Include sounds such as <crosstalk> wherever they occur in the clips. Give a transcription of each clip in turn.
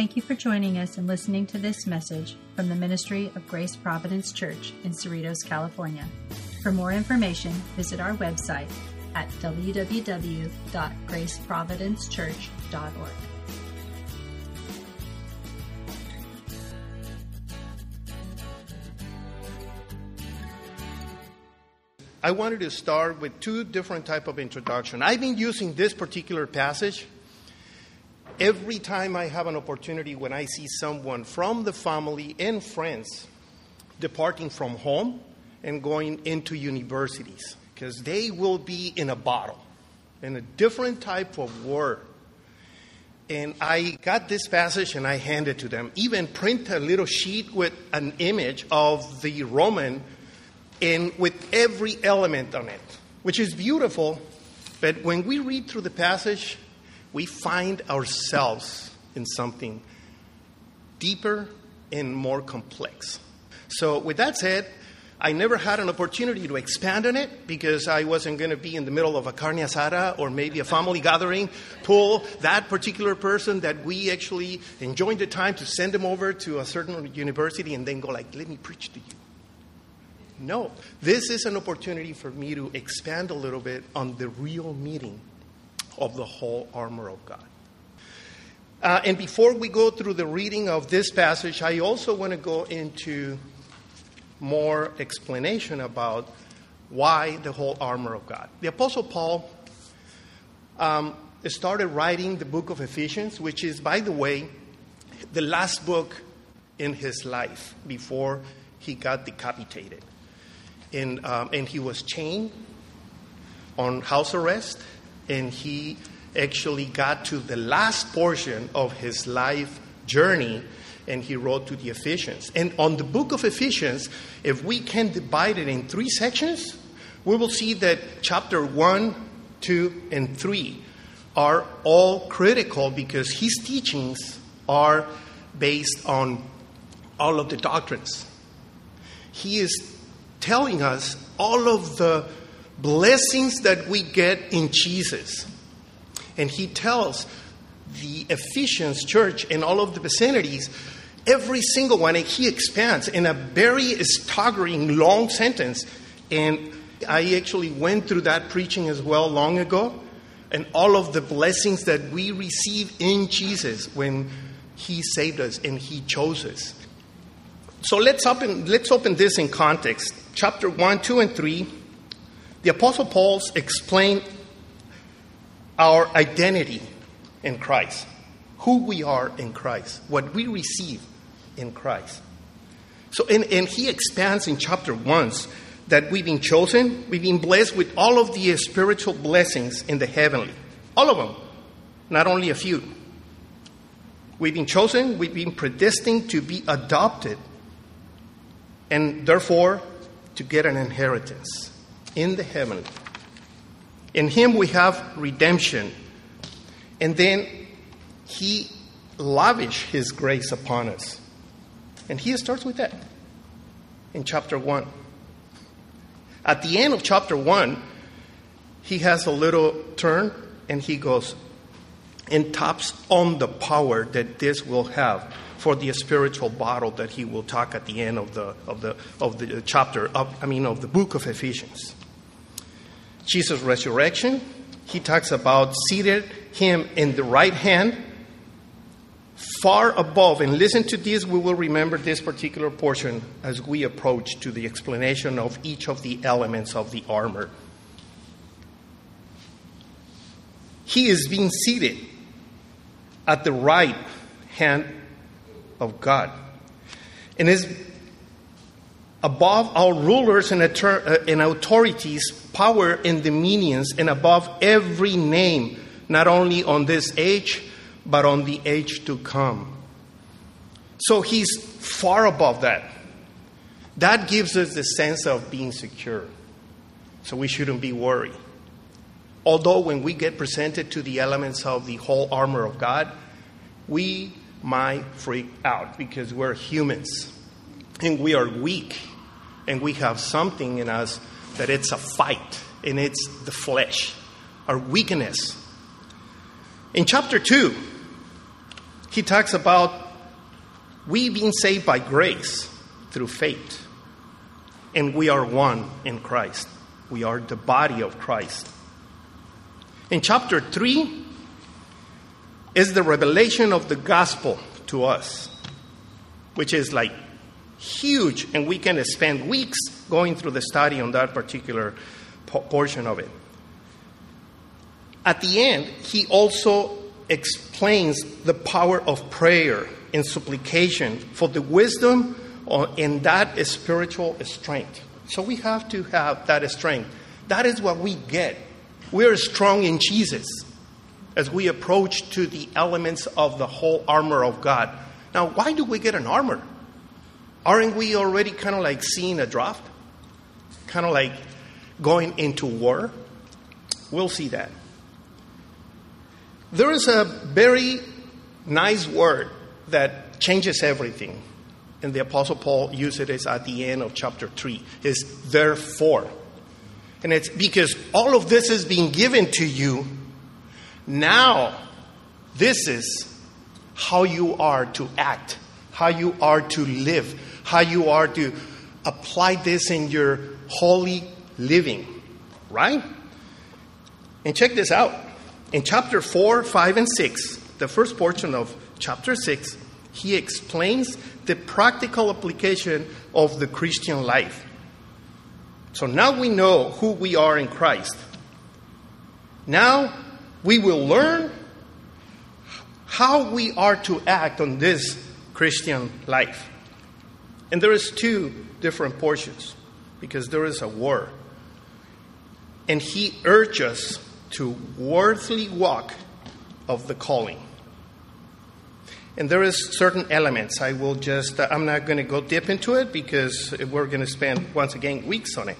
Thank you for joining us and listening to this message from the Ministry of Grace Providence Church in Cerritos, California. For more information, visit our website at www.graceprovidencechurch.org. I wanted to start with two different type of introduction. I've been using this particular passage every time I have an opportunity when I see someone from the family and friends departing from home and going into universities because they will be in a bottle in a different type of word. And I got this passage and I handed it to them. Even print a little sheet with an image of the Roman and with every element on it, which is beautiful. But when we read through the passage, we find ourselves in something deeper and more complex. So, with that said, I never had an opportunity to expand on it because I wasn't going to be in the middle of a carne asada or maybe a family gathering, pull that particular person that we actually enjoyed the time to send them over to a certain university and then go like, let me preach to you. No, this is an opportunity for me to expand a little bit on the real meaning of the whole armor of God. Uh, and before we go through the reading of this passage, I also want to go into more explanation about why the whole armor of God. The Apostle Paul um, started writing the book of Ephesians, which is, by the way, the last book in his life before he got decapitated and, um, and he was chained on house arrest, and he actually got to the last portion of his life journey and he wrote to the Ephesians. And on the book of Ephesians, if we can divide it in three sections, we will see that chapter 1, 2, and 3 are all critical because his teachings are based on all of the doctrines. He is telling us all of the blessings that we get in Jesus. And he tells the Ephesians church and all of the vicinities, every single one, and he expands in a very staggering long sentence. And I actually went through that preaching as well long ago, and all of the blessings that we receive in Jesus when he saved us and he chose us. So let's open, let's open this in context. Chapter 1, 2, and 3, the Apostle Paul explained our identity in Christ, who we are in Christ, what we receive in Christ. So, and, and he expands in chapter 1 that we've been chosen, we've been blessed with all of the spiritual blessings in the heavenly. All of them, not only a few. We've been chosen, we've been predestined to be adopted and therefore to get an inheritance in the heaven. In Him we have redemption. And then He lavish His grace upon us. And He starts with that in chapter 1. At the end of chapter 1, He has a little turn and He goes and taps on the power that this will have for the spiritual battle that he will talk at the end of the, of the, of the chapter, of, I mean, of the book of Ephesians. Jesus' resurrection, he talks about seated him in the right hand, far above. And listen to this, we will remember this particular portion as we approach to the explanation of each of the elements of the armor. He is being seated at the right hand of God. And is above all rulers and, uh, and authorities, power and dominions, and above every name, not only on this age, but on the age to come. So he's far above that. That gives us the sense of being secure. So we shouldn't be worried. Although, when we get presented to the elements of the whole armor of God, we might freak out because we're humans and we are weak and we have something in us that it's a fight and it's the flesh, our weakness. In chapter 2, he talks about we being saved by grace through faith. And we are one in Christ. We are the body of Christ. In chapter 3 is the revelation of the gospel to us, which is like huge, and we can spend weeks going through the study on that particular portion of it. At the end, he also explains the power of prayer and supplication for the wisdom and that spiritual strength. So we have to have that strength. That is what we get. We're strong in Jesus as we approach to the elements of the whole armor of God. Now, why do we get an armor? Aren't we already kind of like seeing a draft? Kind of like going into war? We'll see that. There is a very nice word that changes everything. And the Apostle Paul uses it at the end of chapter 3. Is therefore. And it's because all of this is being given to you. Now, this is how you are to act, how you are to live, how you are to apply this in your holy living, right? And check this out. In chapter 4, 5, and 6, the first portion of chapter 6, he explains the practical application of the Christian life. So now we know who we are in Christ. Now we will learn how we are to act on this Christian life. And there is two different portions because there is a war. And he urges us to worthily walk of the calling. And there is certain elements. I will just, uh, I'm not going to go deep into it because we're going to spend, once again, weeks on it.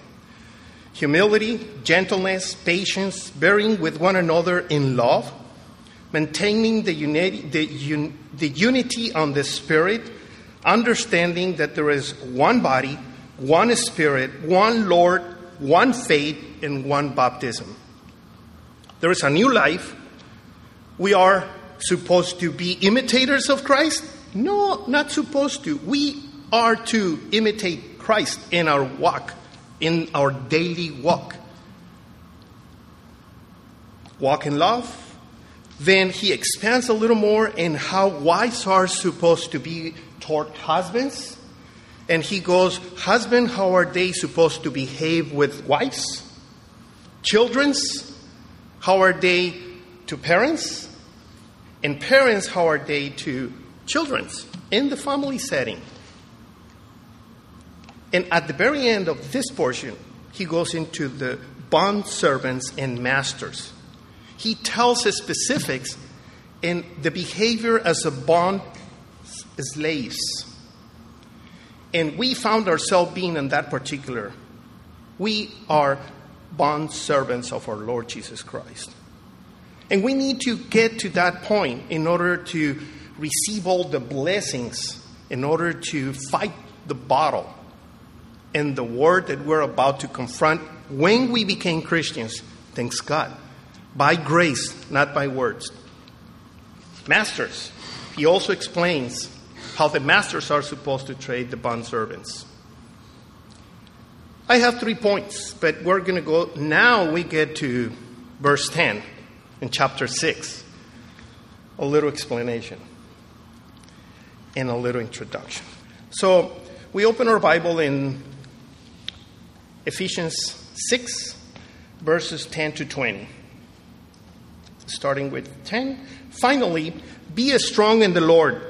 Humility, gentleness, patience, bearing with one another in love, maintaining the, unity, the, un, the unity on the Spirit, understanding that there is one body, one Spirit, one Lord, one faith, and one baptism. There is a new life. We are supposed to be imitators of Christ? No, not supposed to. We are to imitate Christ in our walk, in our daily walk. Walk in love. Then he expands a little more in how wives are supposed to be toward husbands. And he goes, Husband, how are they supposed to behave with wives? Children's, how are they to parents? And parents, how are they to children's in the family setting? And at the very end of this portion, he goes into the bond servants and masters. He tells the specifics in the behavior as a bond slaves. And we found ourselves being in that particular. We are bond servants of our Lord Jesus Christ. And we need to get to that point in order to receive all the blessings, in order to fight the battle and the word that we're about to confront when we became Christians. Thanks God. By grace, not by words. Masters, he also explains how the masters are supposed to trade the bond servants. I have three points, but we're going to go. Now we get to verse 10 in chapter 6. A little explanation and a little introduction. So we open our Bible in Ephesians 6, verses 10 to 20. Starting with 10. Finally, be strong in the Lord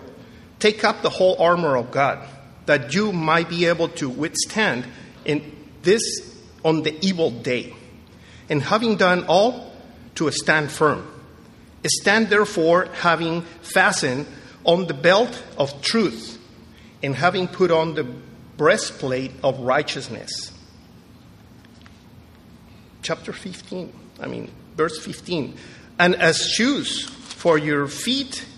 take up the whole armor of God, that you might be able to withstand in this on the evil day, and having done all, to stand firm. Stand therefore, having fastened on the belt of truth and having put on the breastplate of righteousness. Chapter 15, I mean, verse 15. And as shoes for your feet,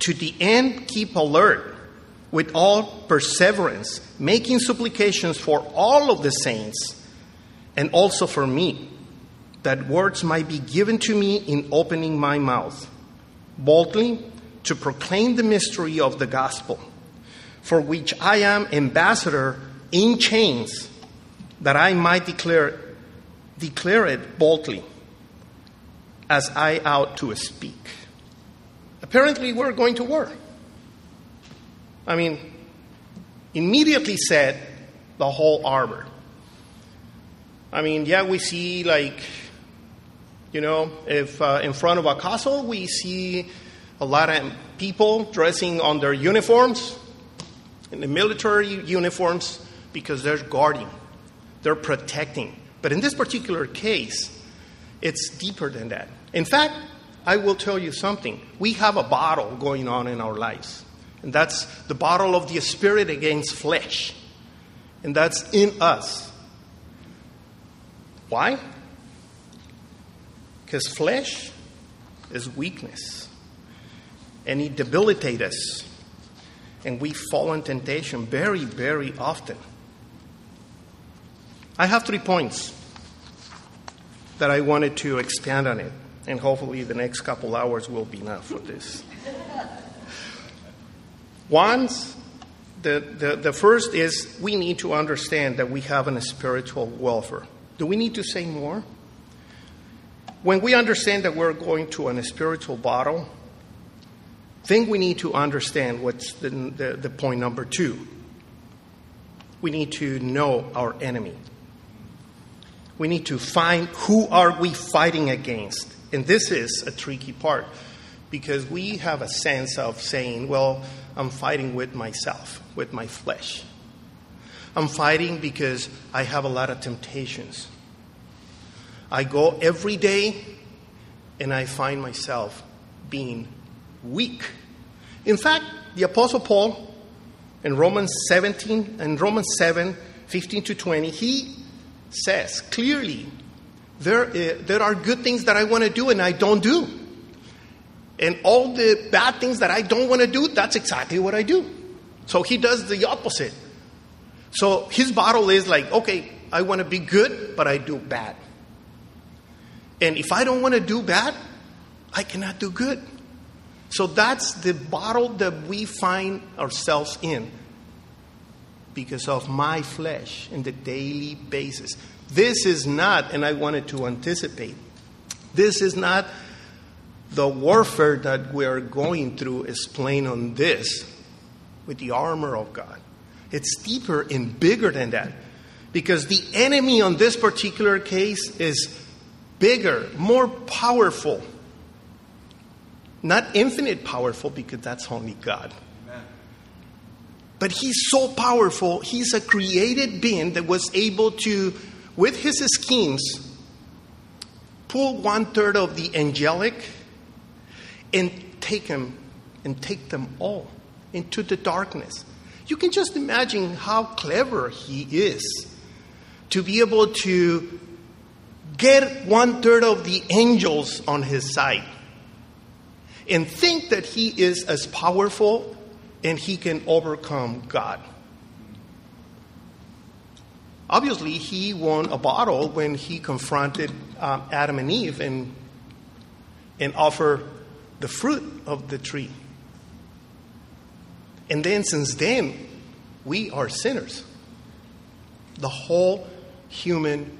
To the end, keep alert with all perseverance, making supplications for all of the saints and also for me, that words might be given to me in opening my mouth, boldly to proclaim the mystery of the gospel, for which I am ambassador in chains, that I might declare, declare it boldly as I ought to speak. Apparently, we're going to war. I mean, immediately said the whole armor. I mean, yeah, we see like, you know, if uh, in front of a castle we see a lot of people dressing on their uniforms, in the military uniforms, because they're guarding, they're protecting. But in this particular case, it's deeper than that. In fact, I will tell you something. We have a battle going on in our lives, and that's the battle of the spirit against flesh, and that's in us. Why? Because flesh is weakness, and it debilitates us, and we fall in temptation very, very often. I have three points that I wanted to expand on it and hopefully the next couple hours will be enough for this. Once, the, the, the first is we need to understand that we have a spiritual welfare. Do we need to say more? When we understand that we're going to a spiritual battle, then we need to understand what's the, the, the point number two. We need to know our enemy. We need to find who are we fighting against and this is a tricky part because we have a sense of saying, well, I'm fighting with myself, with my flesh. I'm fighting because I have a lot of temptations. I go every day and I find myself being weak. In fact, the Apostle Paul in Romans 17 and Romans 7 15 to 20, he says clearly there, uh, there are good things that I want to do and I don't do. And all the bad things that I don't want to do, that's exactly what I do. So he does the opposite. So his battle is like, okay, I want to be good, but I do bad. And if I don't want to do bad, I cannot do good. So that's the battle that we find ourselves in because of my flesh in the daily basis. This is not, and I wanted to anticipate, this is not the warfare that we are going through is on this with the armor of God. It's deeper and bigger than that because the enemy on this particular case is bigger, more powerful. Not infinite powerful because that's only God. But he's so powerful, he's a created being that was able to with his schemes, pull one third of the angelic and take them and take them all into the darkness. You can just imagine how clever he is to be able to get one third of the angels on his side and think that he is as powerful and he can overcome God. Obviously, he won a battle when he confronted um, Adam and Eve and, and offered the fruit of the tree. And then, since then, we are sinners. The whole human,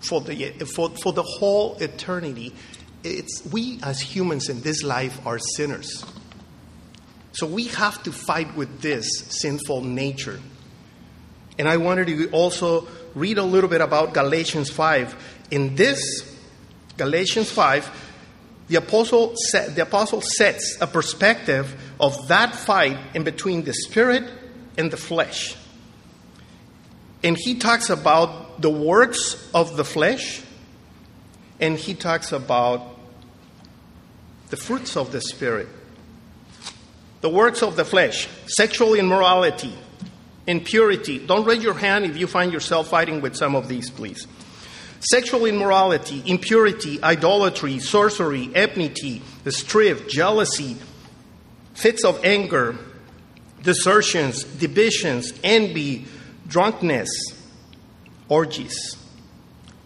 for the, for, for the whole eternity, it's, we as humans in this life are sinners. So we have to fight with this sinful nature. And I wanted to also read a little bit about Galatians 5. In this, Galatians 5, the apostle, set, the apostle sets a perspective of that fight in between the spirit and the flesh. And he talks about the works of the flesh, and he talks about the fruits of the spirit. The works of the flesh, sexual immorality, impurity. Don't raise your hand if you find yourself fighting with some of these, please. Sexual immorality, impurity, idolatry, sorcery, enmity, strife, jealousy, fits of anger, desertions, divisions, envy, drunkenness, orgies,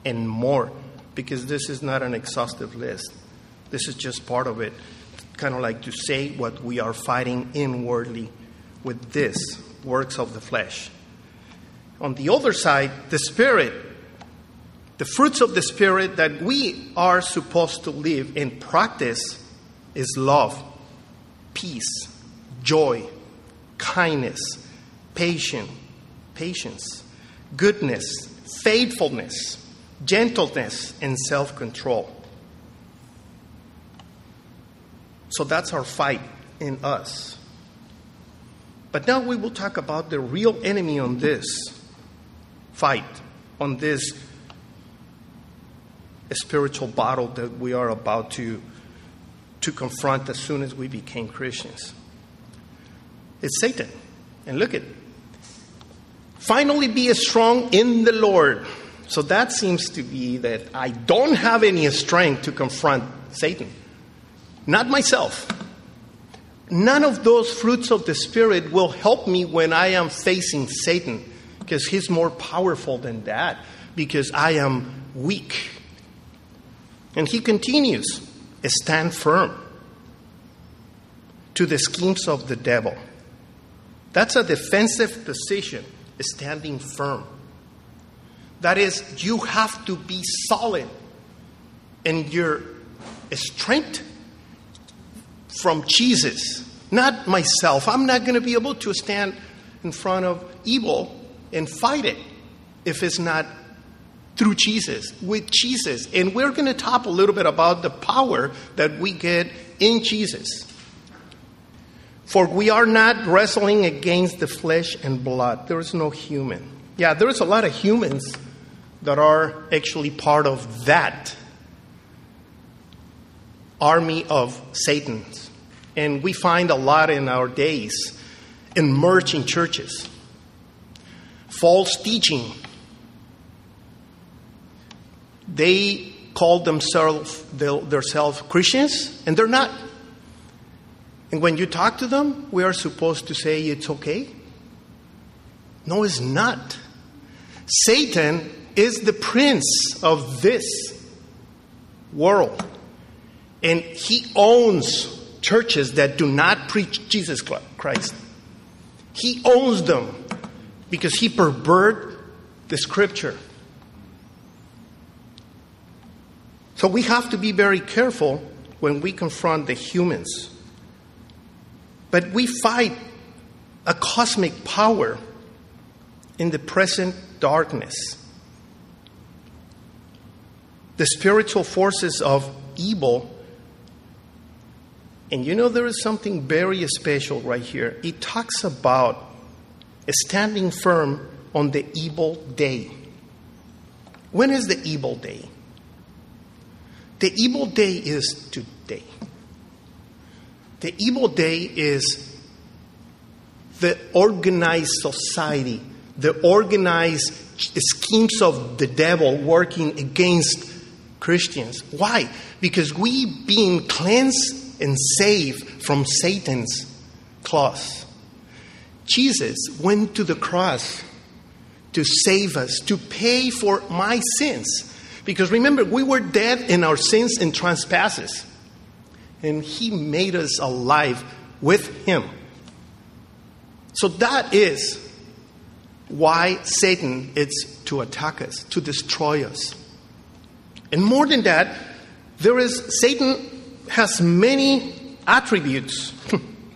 and more, because this is not an exhaustive list. This is just part of it, kind of like to say what we are fighting inwardly with this works of the flesh. On the other side, the Spirit, the fruits of the Spirit that we are supposed to live and practice is love, peace, joy, kindness, patience, patience, goodness, faithfulness, gentleness, and self control. So that's our fight in us. But now we will talk about the real enemy on this fight, on this spiritual battle that we are about to, to confront as soon as we became Christians. It's Satan. And look at it. Finally, be strong in the Lord. So that seems to be that I don't have any strength to confront Satan. Not myself. None of those fruits of the Spirit will help me when I am facing Satan because he's more powerful than that because I am weak. And he continues stand firm to the schemes of the devil. That's a defensive position, standing firm. That is, you have to be solid in your strength from Jesus, not myself. I'm not going to be able to stand in front of evil and fight it if it's not through Jesus, with Jesus. And we're going to talk a little bit about the power that we get in Jesus. For we are not wrestling against the flesh and blood. There is no human. Yeah, there is a lot of humans that are actually part of that army of Satan's. And we find a lot in our days in merging churches, false teaching. They call themselves themselves Christians, and they're not. And when you talk to them, we are supposed to say it's okay. No, it's not. Satan is the prince of this world. And he owns churches that do not preach Jesus Christ. He owns them because he pervert the scripture. So we have to be very careful when we confront the humans. But we fight a cosmic power in the present darkness. The spiritual forces of evil and you know, there is something very special right here. It talks about standing firm on the evil day. When is the evil day? The evil day is today. The evil day is the organized society, the organized schemes of the devil working against Christians. Why? Because we being cleansed and save from Satan's claws. Jesus went to the cross to save us, to pay for my sins. Because remember, we were dead in our sins and trespasses. And He made us alive with Him. So that is why Satan is to attack us, to destroy us. And more than that, there is Satan has many attributes.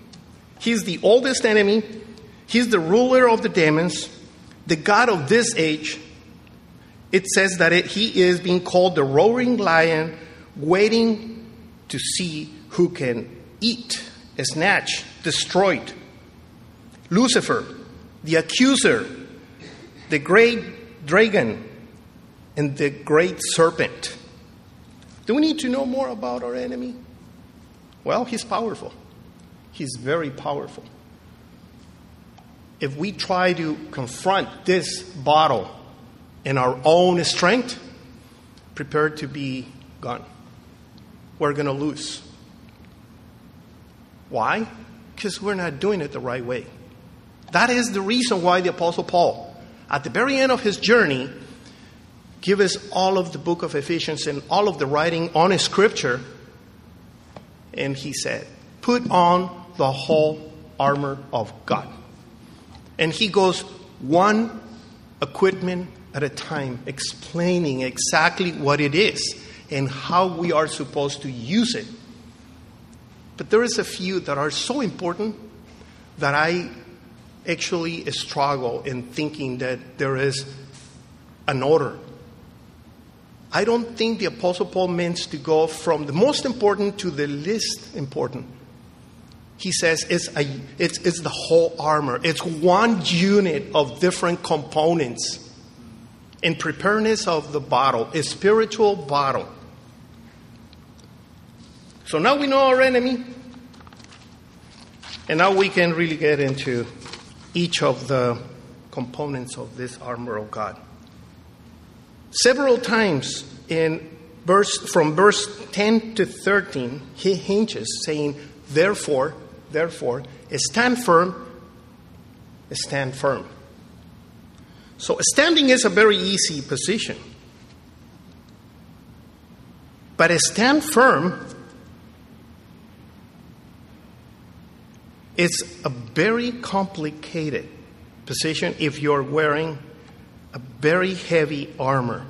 <laughs> He's the oldest enemy. He's the ruler of the demons, the God of this age. It says that it, he is being called the roaring lion, waiting to see who can eat, snatch, destroy. Lucifer, the accuser, the great dragon, and the great serpent. Do we need to know more about our enemy? Well, he's powerful. He's very powerful. If we try to confront this bottle in our own strength, prepare to be gone. We're going to lose. Why? Because we're not doing it the right way. That is the reason why the Apostle Paul, at the very end of his journey, give us all of the book of Ephesians and all of the writing on Scripture. And he said, Put on the whole armor of God. And he goes one equipment at a time, explaining exactly what it is and how we are supposed to use it. But there is a few that are so important that I actually struggle in thinking that there is an order I don't think the Apostle Paul means to go from the most important to the least important. He says it's, a, it's, it's the whole armor, it's one unit of different components in preparedness of the battle, a spiritual battle. So now we know our enemy, and now we can really get into each of the components of this armor of God. Several times in verse from verse 10 to 13, he hinges saying, Therefore, therefore, stand firm, stand firm. So standing is a very easy position. But stand firm is a very complicated position if you're wearing a very heavy armor.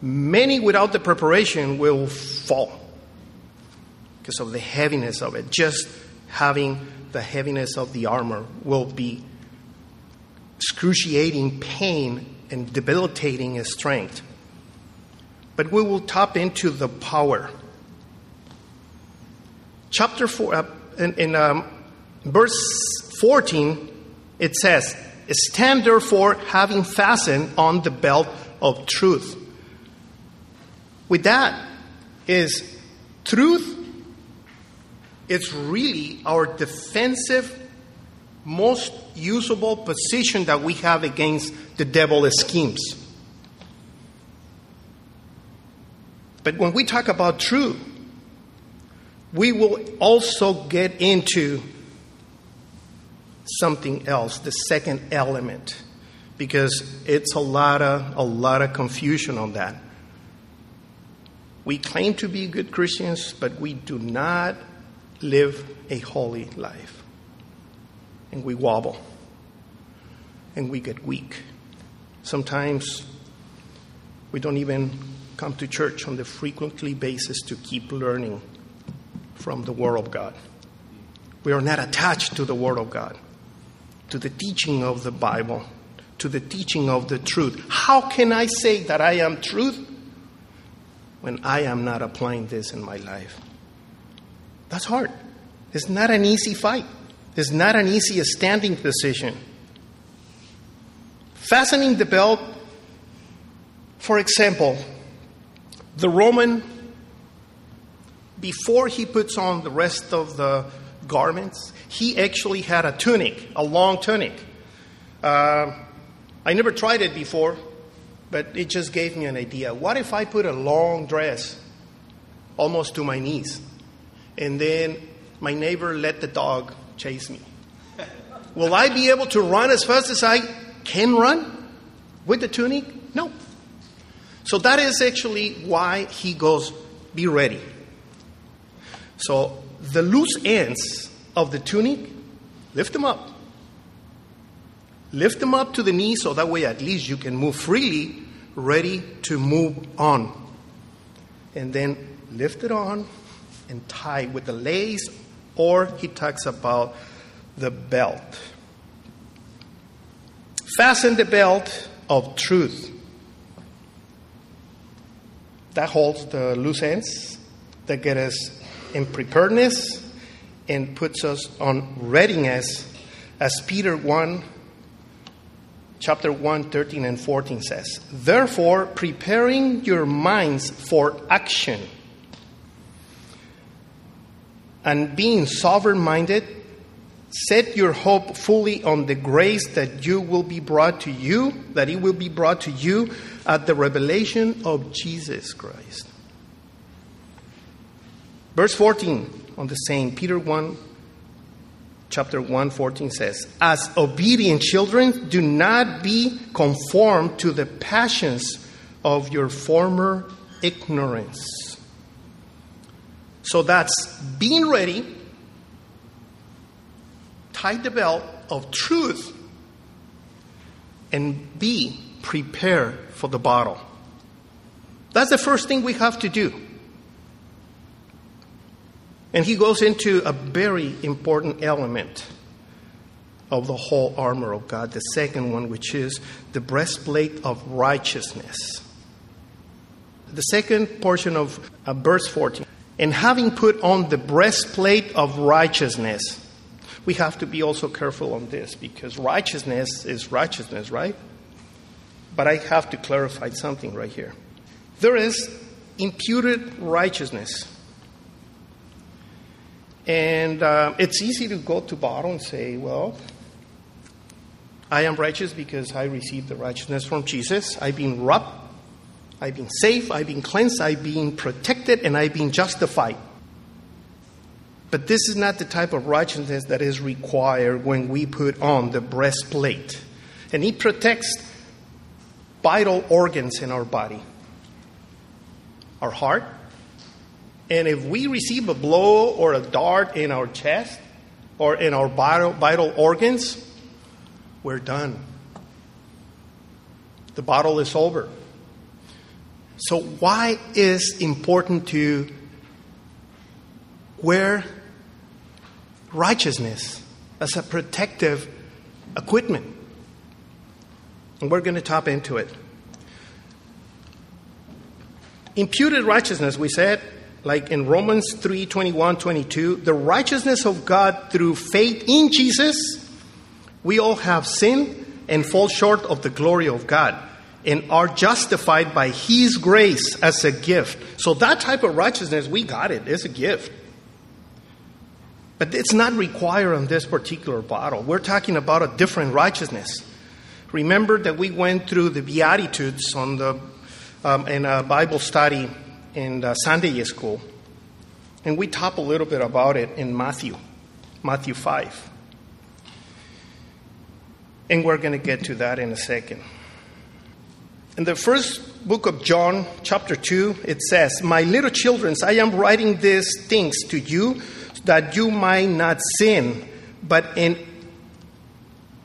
Many without the preparation will fall because of the heaviness of it. Just having the heaviness of the armor will be excruciating pain and debilitating strength. But we will tap into the power. Chapter 4, uh, in, in um, verse 14, it says, Stand therefore, having fastened on the belt of truth. With that is truth, it's really our defensive, most usable position that we have against the devil's schemes. But when we talk about truth, we will also get into something else, the second element, because it's a lot of, a lot of confusion on that. We claim to be good Christians, but we do not live a holy life. And we wobble. And we get weak. Sometimes we don't even come to church on the frequently basis to keep learning from the Word of God. We are not attached to the Word of God to the teaching of the Bible, to the teaching of the truth. How can I say that I am truth when I am not applying this in my life? That's hard. It's not an easy fight. It's not an easy standing position. Fastening the belt, for example, the Roman, before he puts on the rest of the garments, he actually had a tunic, a long tunic. Uh, I never tried it before, but it just gave me an idea. What if I put a long dress almost to my knees, and then my neighbor let the dog chase me? Will I be able to run as fast as I can run with the tunic? No. So that is actually why he goes, be ready. So the loose ends of the tunic, lift them up. Lift them up to the knee so that way at least you can move freely, ready to move on. And then lift it on and tie with the lace or he talks about the belt. Fasten the belt of truth. That holds the loose ends that get us in preparedness and puts us on readiness, as Peter 1, chapter 1, 13 and 14 says. Therefore, preparing your minds for action and being sober minded, set your hope fully on the grace that you will be brought to you, that it will be brought to you at the revelation of Jesus Christ. Verse 14 on the same, Peter 1, chapter 1, 14 says, As obedient children, do not be conformed to the passions of your former ignorance. So that's being ready, tie the belt of truth, and be prepared for the battle. That's the first thing we have to do. And he goes into a very important element of the whole armor of God, the second one, which is the breastplate of righteousness. The second portion of uh, verse 14. And having put on the breastplate of righteousness, we have to be also careful on this because righteousness is righteousness, right? But I have to clarify something right here. There is imputed righteousness. And uh, it's easy to go to bottom and say, well, I am righteous because I received the righteousness from Jesus. I've been rubbed, I've been saved, I've been cleansed, I've been protected, and I've been justified. But this is not the type of righteousness that is required when we put on the breastplate. And it protects vital organs in our body our heart, and if we receive a blow or a dart in our chest or in our vital, vital organs, we're done. The bottle is over. So, why is important to wear righteousness as a protective equipment? And we're going to tap into it. Imputed righteousness, we said, like in Romans 3 21, 22, the righteousness of God through faith in Jesus, we all have sinned and fall short of the glory of God and are justified by His grace as a gift. So, that type of righteousness, we got it. It's a gift. But it's not required on this particular bottle. We're talking about a different righteousness. Remember that we went through the Beatitudes on the, um, in a Bible study in Sunday school, and we talk a little bit about it in Matthew, Matthew 5. And we're going to get to that in a second. In the first book of John, chapter 2, it says, My little children, I am writing these things to you that you might not sin. But, in,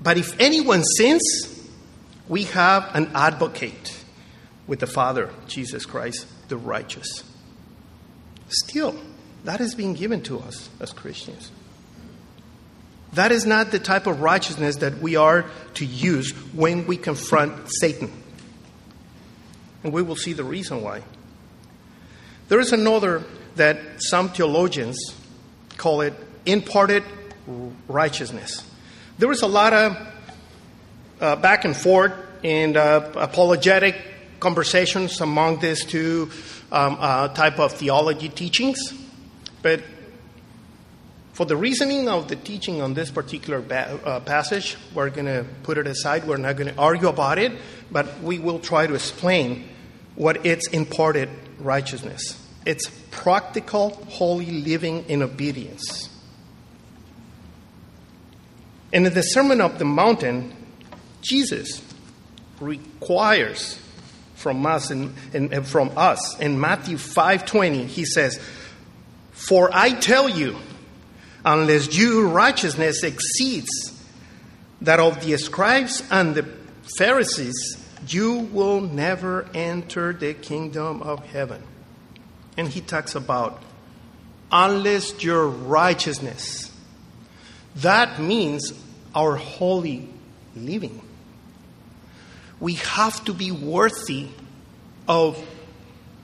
but if anyone sins, we have an advocate with the Father, Jesus Christ, the righteous. Still, that is being given to us as Christians. That is not the type of righteousness that we are to use when we confront Satan. And we will see the reason why. There is another that some theologians call it imparted righteousness. There is a lot of uh, back and forth and uh, apologetic conversations among these two um, uh, type of theology teachings. But for the reasoning of the teaching on this particular ba- uh, passage, we're going to put it aside. We're not going to argue about it, but we will try to explain what it's imparted righteousness. It's practical, holy living in obedience. And in the Sermon of the Mountain, Jesus requires from us and, and from us. In Matthew 5:20, he says, "For I tell you, unless your righteousness exceeds that of the scribes and the Pharisees, you will never enter the kingdom of heaven." And he talks about unless your righteousness. That means our holy living. We have to be worthy of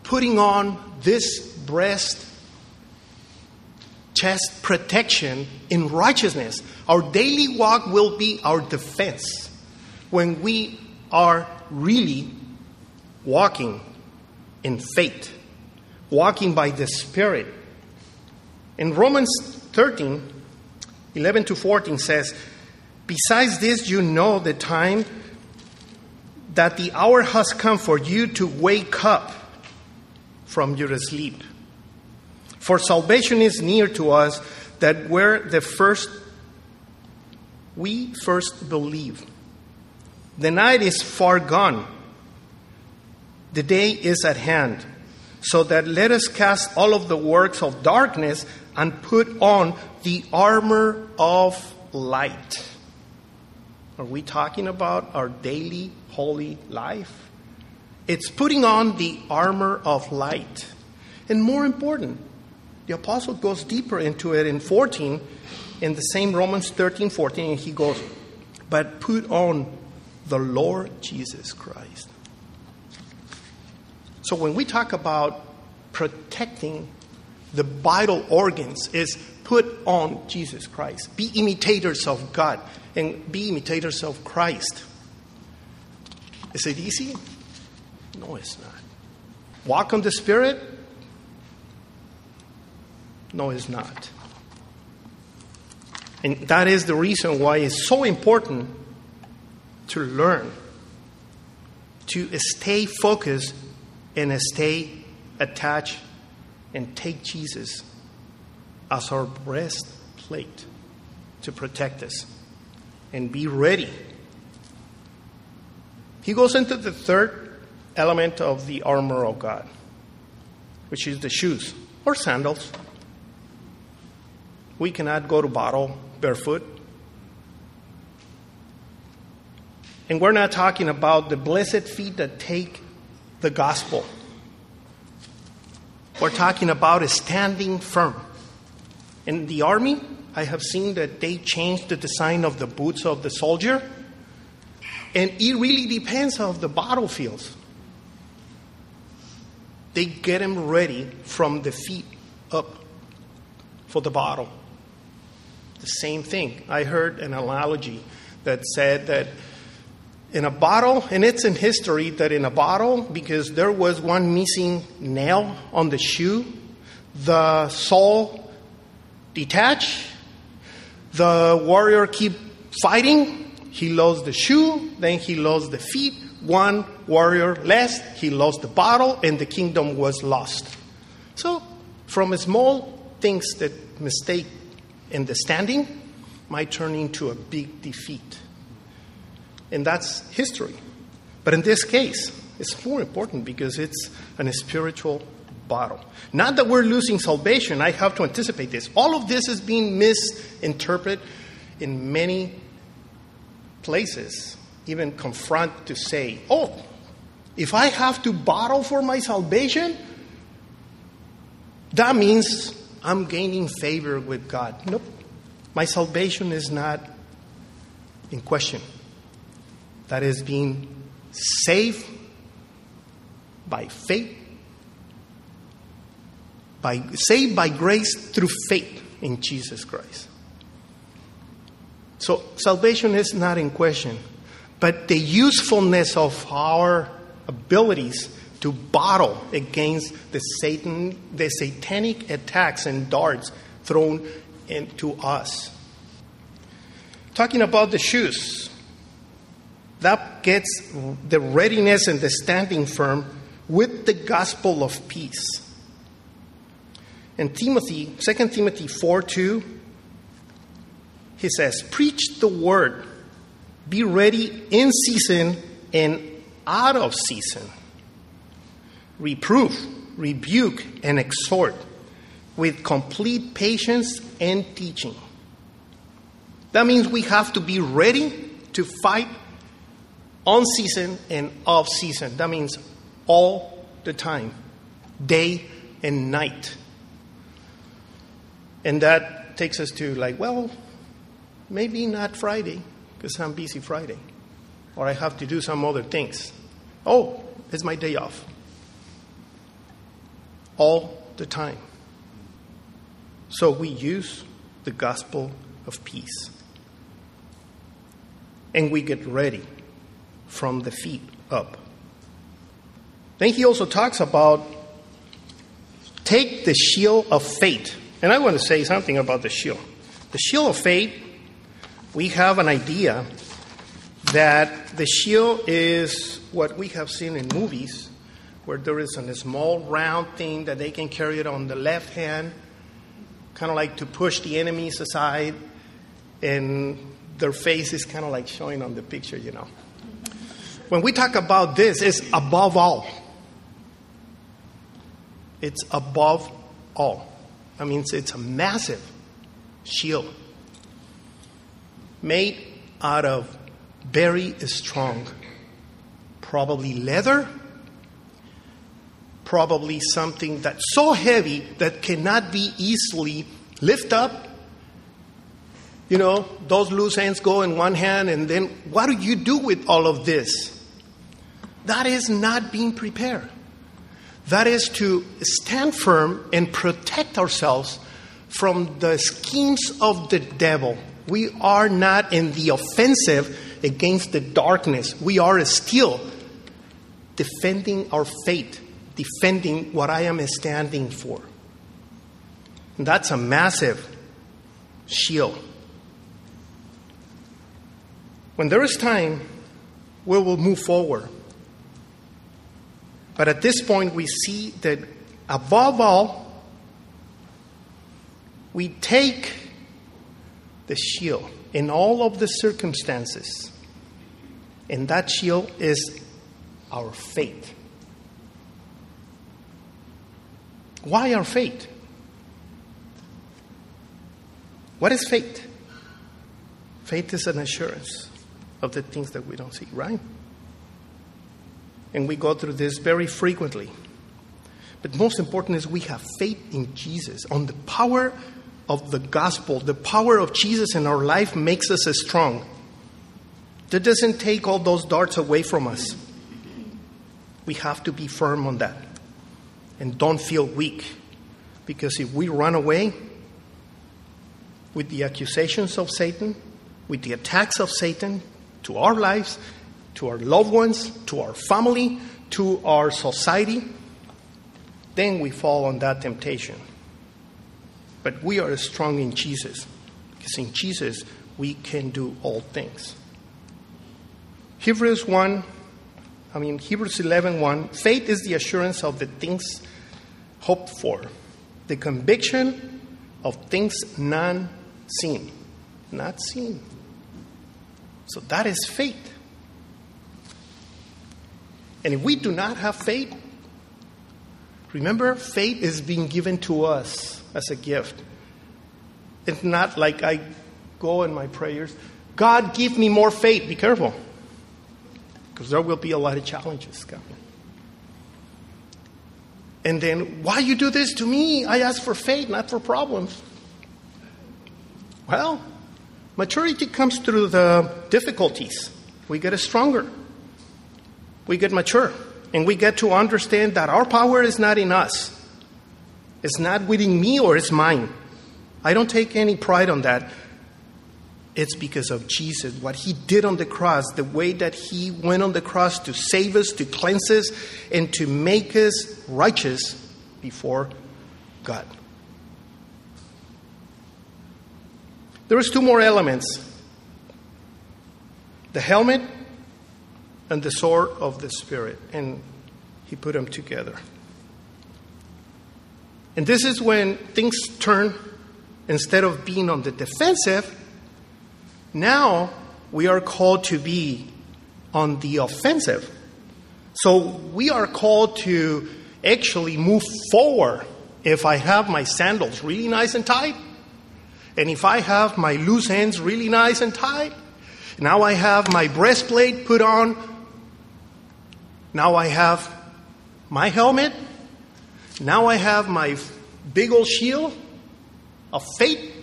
putting on this breast chest protection in righteousness. Our daily walk will be our defense when we are really walking in faith, walking by the Spirit. In Romans 13, 11 to 14 says, Besides this, you know the time that the hour has come for you to wake up from your sleep. For salvation is near to us that we're the first, we first believe. The night is far gone, the day is at hand. So that let us cast all of the works of darkness and put on the armor of light. Are we talking about our daily holy life? It's putting on the armor of light. And more important, the apostle goes deeper into it in 14, in the same Romans 13 14, and he goes, But put on the Lord Jesus Christ. So when we talk about protecting the vital organs, is put on Jesus Christ. Be imitators of God and be imitators of Christ. Is it easy? No, it's not. Walk on the Spirit? No, it's not. And that is the reason why it's so important to learn, to stay focused and stay attached and take Jesus as our breastplate to protect us and be ready. He goes into the third element of the armor of God, which is the shoes or sandals. We cannot go to battle barefoot. And we're not talking about the blessed feet that take the gospel. We're talking about standing firm. In the army, I have seen that they change the design of the boots of the soldier, and it really depends on the battlefields. They get them ready from the feet up for the battle. The same thing. I heard an analogy that said that in a bottle, and it's in history that in a bottle, because there was one missing nail on the shoe, the sole detached, the warrior keep fighting, he lost the shoe, then he lost the feet, one warrior less, he lost the battle, and the kingdom was lost. So, from small things that mistake in the standing might turn into a big defeat. And that's history. But in this case, it's more important because it's an spiritual battle. Not that we're losing salvation, I have to anticipate this. All of this is being misinterpreted in many places, even confront to say, oh, if I have to battle for my salvation, that means I'm gaining favor with God. Nope. My salvation is not in question. That is being saved by faith, by saved by grace through faith in Jesus Christ. So salvation is not in question, but the usefulness of our abilities to battle against the Satan, the satanic attacks and darts thrown into us. Talking about the shoes, that gets the readiness and the standing firm with the gospel of peace. In Timothy, 2 Timothy 4 2, he says, Preach the word, be ready in season and out of season reproof, rebuke, and exhort with complete patience and teaching. That means we have to be ready to fight on season and off season. That means all the time, day and night. And that takes us to, like, well, maybe not Friday, because I'm busy Friday, or I have to do some other things. Oh, it's my day off. All the time. So we use the gospel of peace. And we get ready from the feet up. Then he also talks about take the shield of faith. And I want to say something about the shield. The shield of faith, we have an idea that the shield is what we have seen in movies, where there is a small round thing that they can carry it on the left hand, kind of like to push the enemies aside, and their face is kind of like showing on the picture, you know. When we talk about this, it's above all. It's above all. I mean, it's, it's a massive shield made out of very strong, probably leather, probably something that's so heavy that cannot be easily lifted up. You know, those loose ends go in one hand, and then what do you do with all of this? That is not being prepared. That is to stand firm and protect ourselves from the schemes of the devil. We are not in the offensive against the darkness. We are still defending our faith, defending what I am standing for. And that's a massive shield. When there is time, we will move forward. But at this point, we see that above all, we take the shield in all of the circumstances. And that shield is our faith. Why our faith? What is faith? Faith is an assurance of the things that we don't see, right? And we go through this very frequently. But most important is we have faith in Jesus, on the power of the gospel. The power of Jesus in our life makes us strong. That doesn't take all those darts away from us. We have to be firm on that and don't feel weak. Because if we run away with the accusations of Satan, with the attacks of Satan to our lives, to our loved ones, to our family, to our society, then we fall on that temptation. But we are strong in Jesus, because in Jesus we can do all things. Hebrews 1, I mean Hebrews 11 1, faith is the assurance of the things hoped for, the conviction of things non seen. Not seen. So that is faith. And if we do not have faith, remember, faith is being given to us as a gift. It's not like I go in my prayers, God, give me more faith. Be careful, because there will be a lot of challenges coming. And then, why you do this to me? I ask for faith, not for problems. Well, maturity comes through the difficulties. We get stronger we get mature and we get to understand that our power is not in us. It's not within me or it's mine. I don't take any pride on that. It's because of Jesus, what he did on the cross, the way that he went on the cross to save us, to cleanse us, and to make us righteous before God. There is two more elements. The helmet and the sword of the Spirit. And he put them together. And this is when things turn, instead of being on the defensive, now we are called to be on the offensive. So we are called to actually move forward if I have my sandals really nice and tight, and if I have my loose ends really nice and tight. Now I have my breastplate put on now I have my helmet. Now I have my big old shield of faith.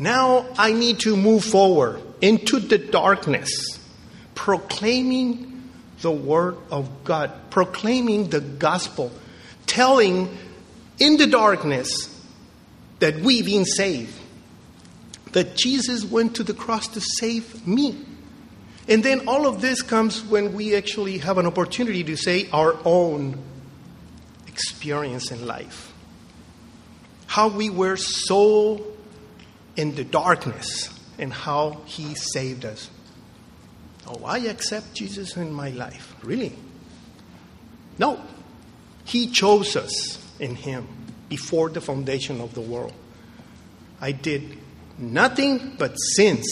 Now I need to move forward into the darkness, proclaiming the word of God, proclaiming the gospel, telling in the darkness that we've been saved, that Jesus went to the cross to save me. And then all of this comes when we actually have an opportunity to say our own experience in life. How we were so in the darkness and how he saved us. Oh, I accept Jesus in my life. Really? No. He chose us in him before the foundation of the world. I did nothing but sins,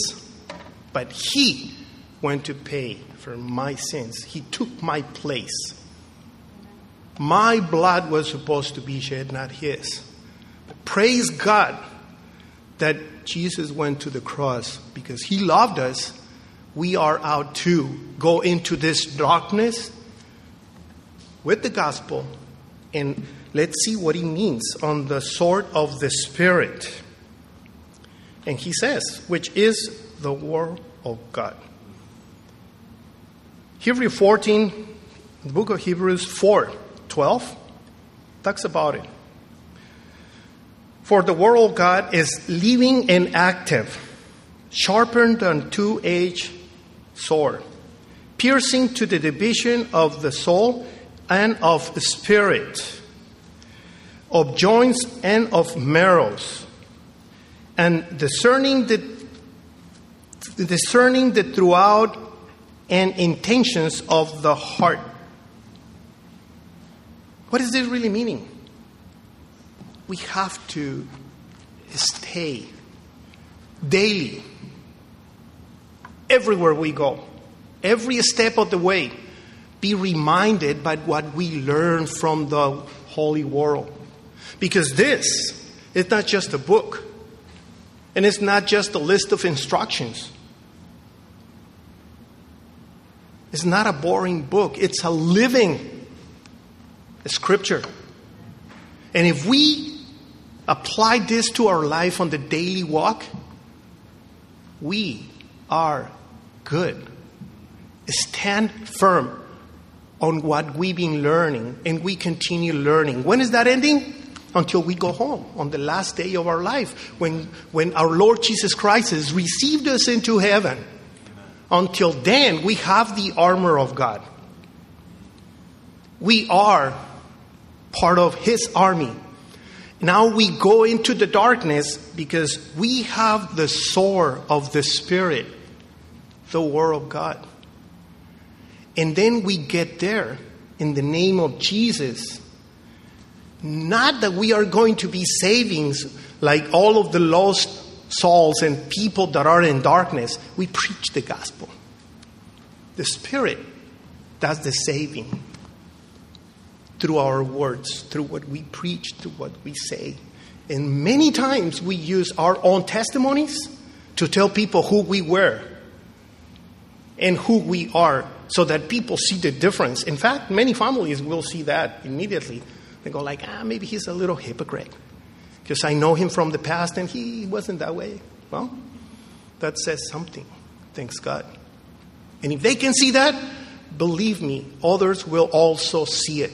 but he went to pay for my sins. He took my place. My blood was supposed to be shed, not his. But praise God that Jesus went to the cross because he loved us. We are out to go into this darkness with the gospel and let's see what he means on the sword of the Spirit. And he says, which is the word of God. Hebrew 14, the book of Hebrews 4 12 talks about it. For the word of God is living and active, sharpened than two edged sword, piercing to the division of the soul and of spirit, of joints and of marrows, and discerning the discerning the throughout and intentions of the heart. What is this really meaning? We have to stay daily, everywhere we go, every step of the way, be reminded by what we learn from the Holy World. Because this is not just a book, and it's not just a list of instructions. It's not a boring book, it's a living scripture. And if we apply this to our life on the daily walk, we are good. Stand firm on what we've been learning and we continue learning. When is that ending? Until we go home on the last day of our life when, when our Lord Jesus Christ has received us into heaven. Until then, we have the armor of God. We are part of His army. Now we go into the darkness because we have the sword of the Spirit, the Word of God. And then we get there in the name of Jesus. Not that we are going to be savings like all of the lost souls and people that are in darkness, we preach the gospel. The Spirit does the saving through our words, through what we preach, through what we say. And many times we use our own testimonies to tell people who we were and who we are so that people see the difference. In fact, many families will see that immediately. They go like, ah, maybe he's a little hypocrite because I know him from the past and he wasn't that way. Well, that says something. Thanks God. And if they can see that, believe me, others will also see it.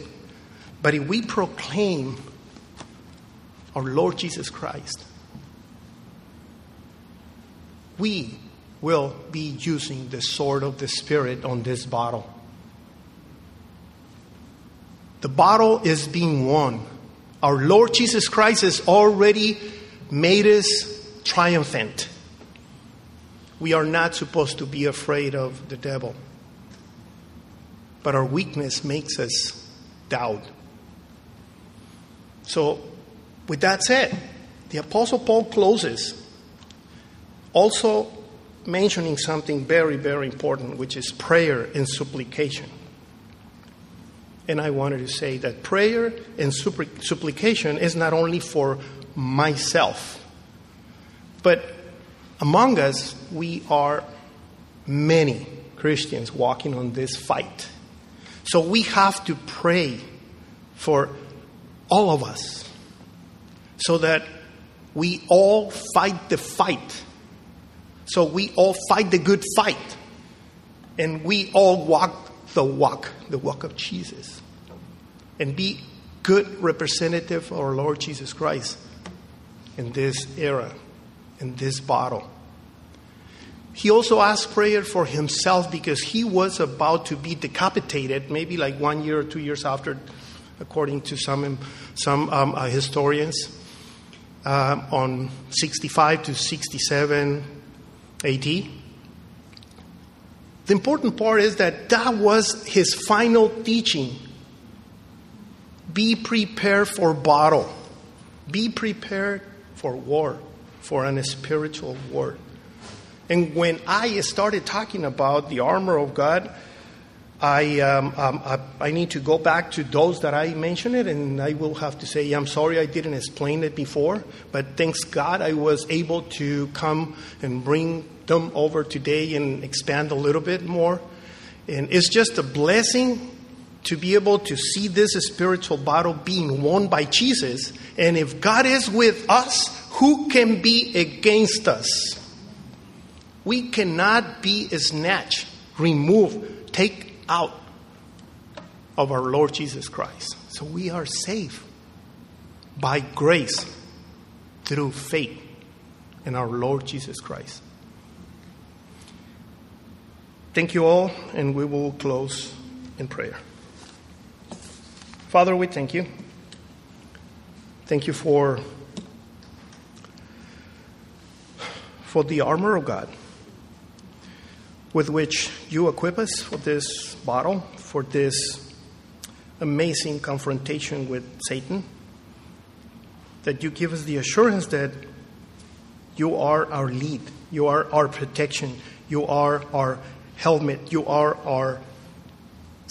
But if we proclaim our Lord Jesus Christ, we will be using the sword of the Spirit on this battle. The battle is being won our Lord Jesus Christ has already made us triumphant. We are not supposed to be afraid of the devil, but our weakness makes us doubt. So, with that said, the Apostle Paul closes also mentioning something very, very important, which is prayer and supplication. And I wanted to say that prayer and supplication is not only for myself, but among us, we are many Christians walking on this fight. So we have to pray for all of us so that We all fight the fight. So we all fight the good fight. And we all walk the walk, the walk of Jesus. And be good representative of our Lord Jesus Christ in this era, in this battle. He also asked prayer for himself because he was about to be decapitated, maybe like one year or two years after, according to some, some um, uh, historians, uh, on 65 to 67 AD. The important part is that that was his final teaching. Be prepared for battle. Be prepared for war, for an spiritual war. And when I started talking about the armor of God, I, um, um, I, I, need to go back to those that I mentioned it, and I will have to say, I'm sorry I didn't explain it before, but thanks God I was able to come and bring them over today and expand a little bit more. And it's just a blessing to be able to see this spiritual battle being won by Jesus. And if God is with us, who can be against us? We cannot be snatched, removed, take out of our Lord Jesus Christ. So we are safe by grace through faith in our Lord Jesus Christ. Thank you all, and we will close in prayer. Father, we thank you. Thank you for, for the armor of God with which you equip us for this battle, for this amazing confrontation with Satan. That you give us the assurance that you are our lead, you are our protection, you are our helmet, you are our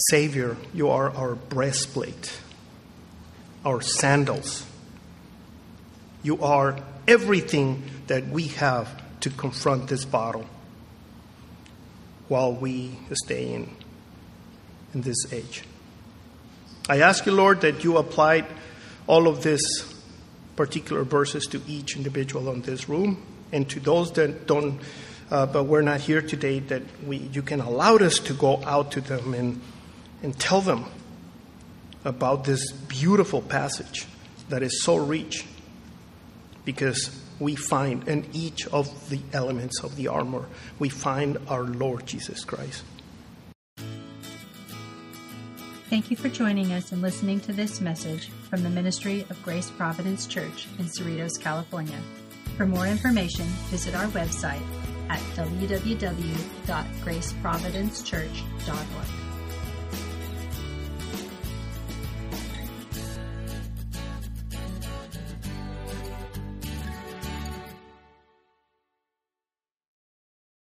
Savior, you are our breastplate, our sandals. You are everything that we have to confront this battle while we stay in, in this age. I ask you, Lord, that you applied all of these particular verses to each individual in this room and to those that don't, uh, but we're not here today, that we, you can allow us to go out to them and, and tell them about this beautiful passage that is so rich because we find in each of the elements of the armor, we find our Lord Jesus Christ. Thank you for joining us and listening to this message from the Ministry of Grace Providence Church in Cerritos, California. For more information, visit our website at www.graceprovidencechurch.org.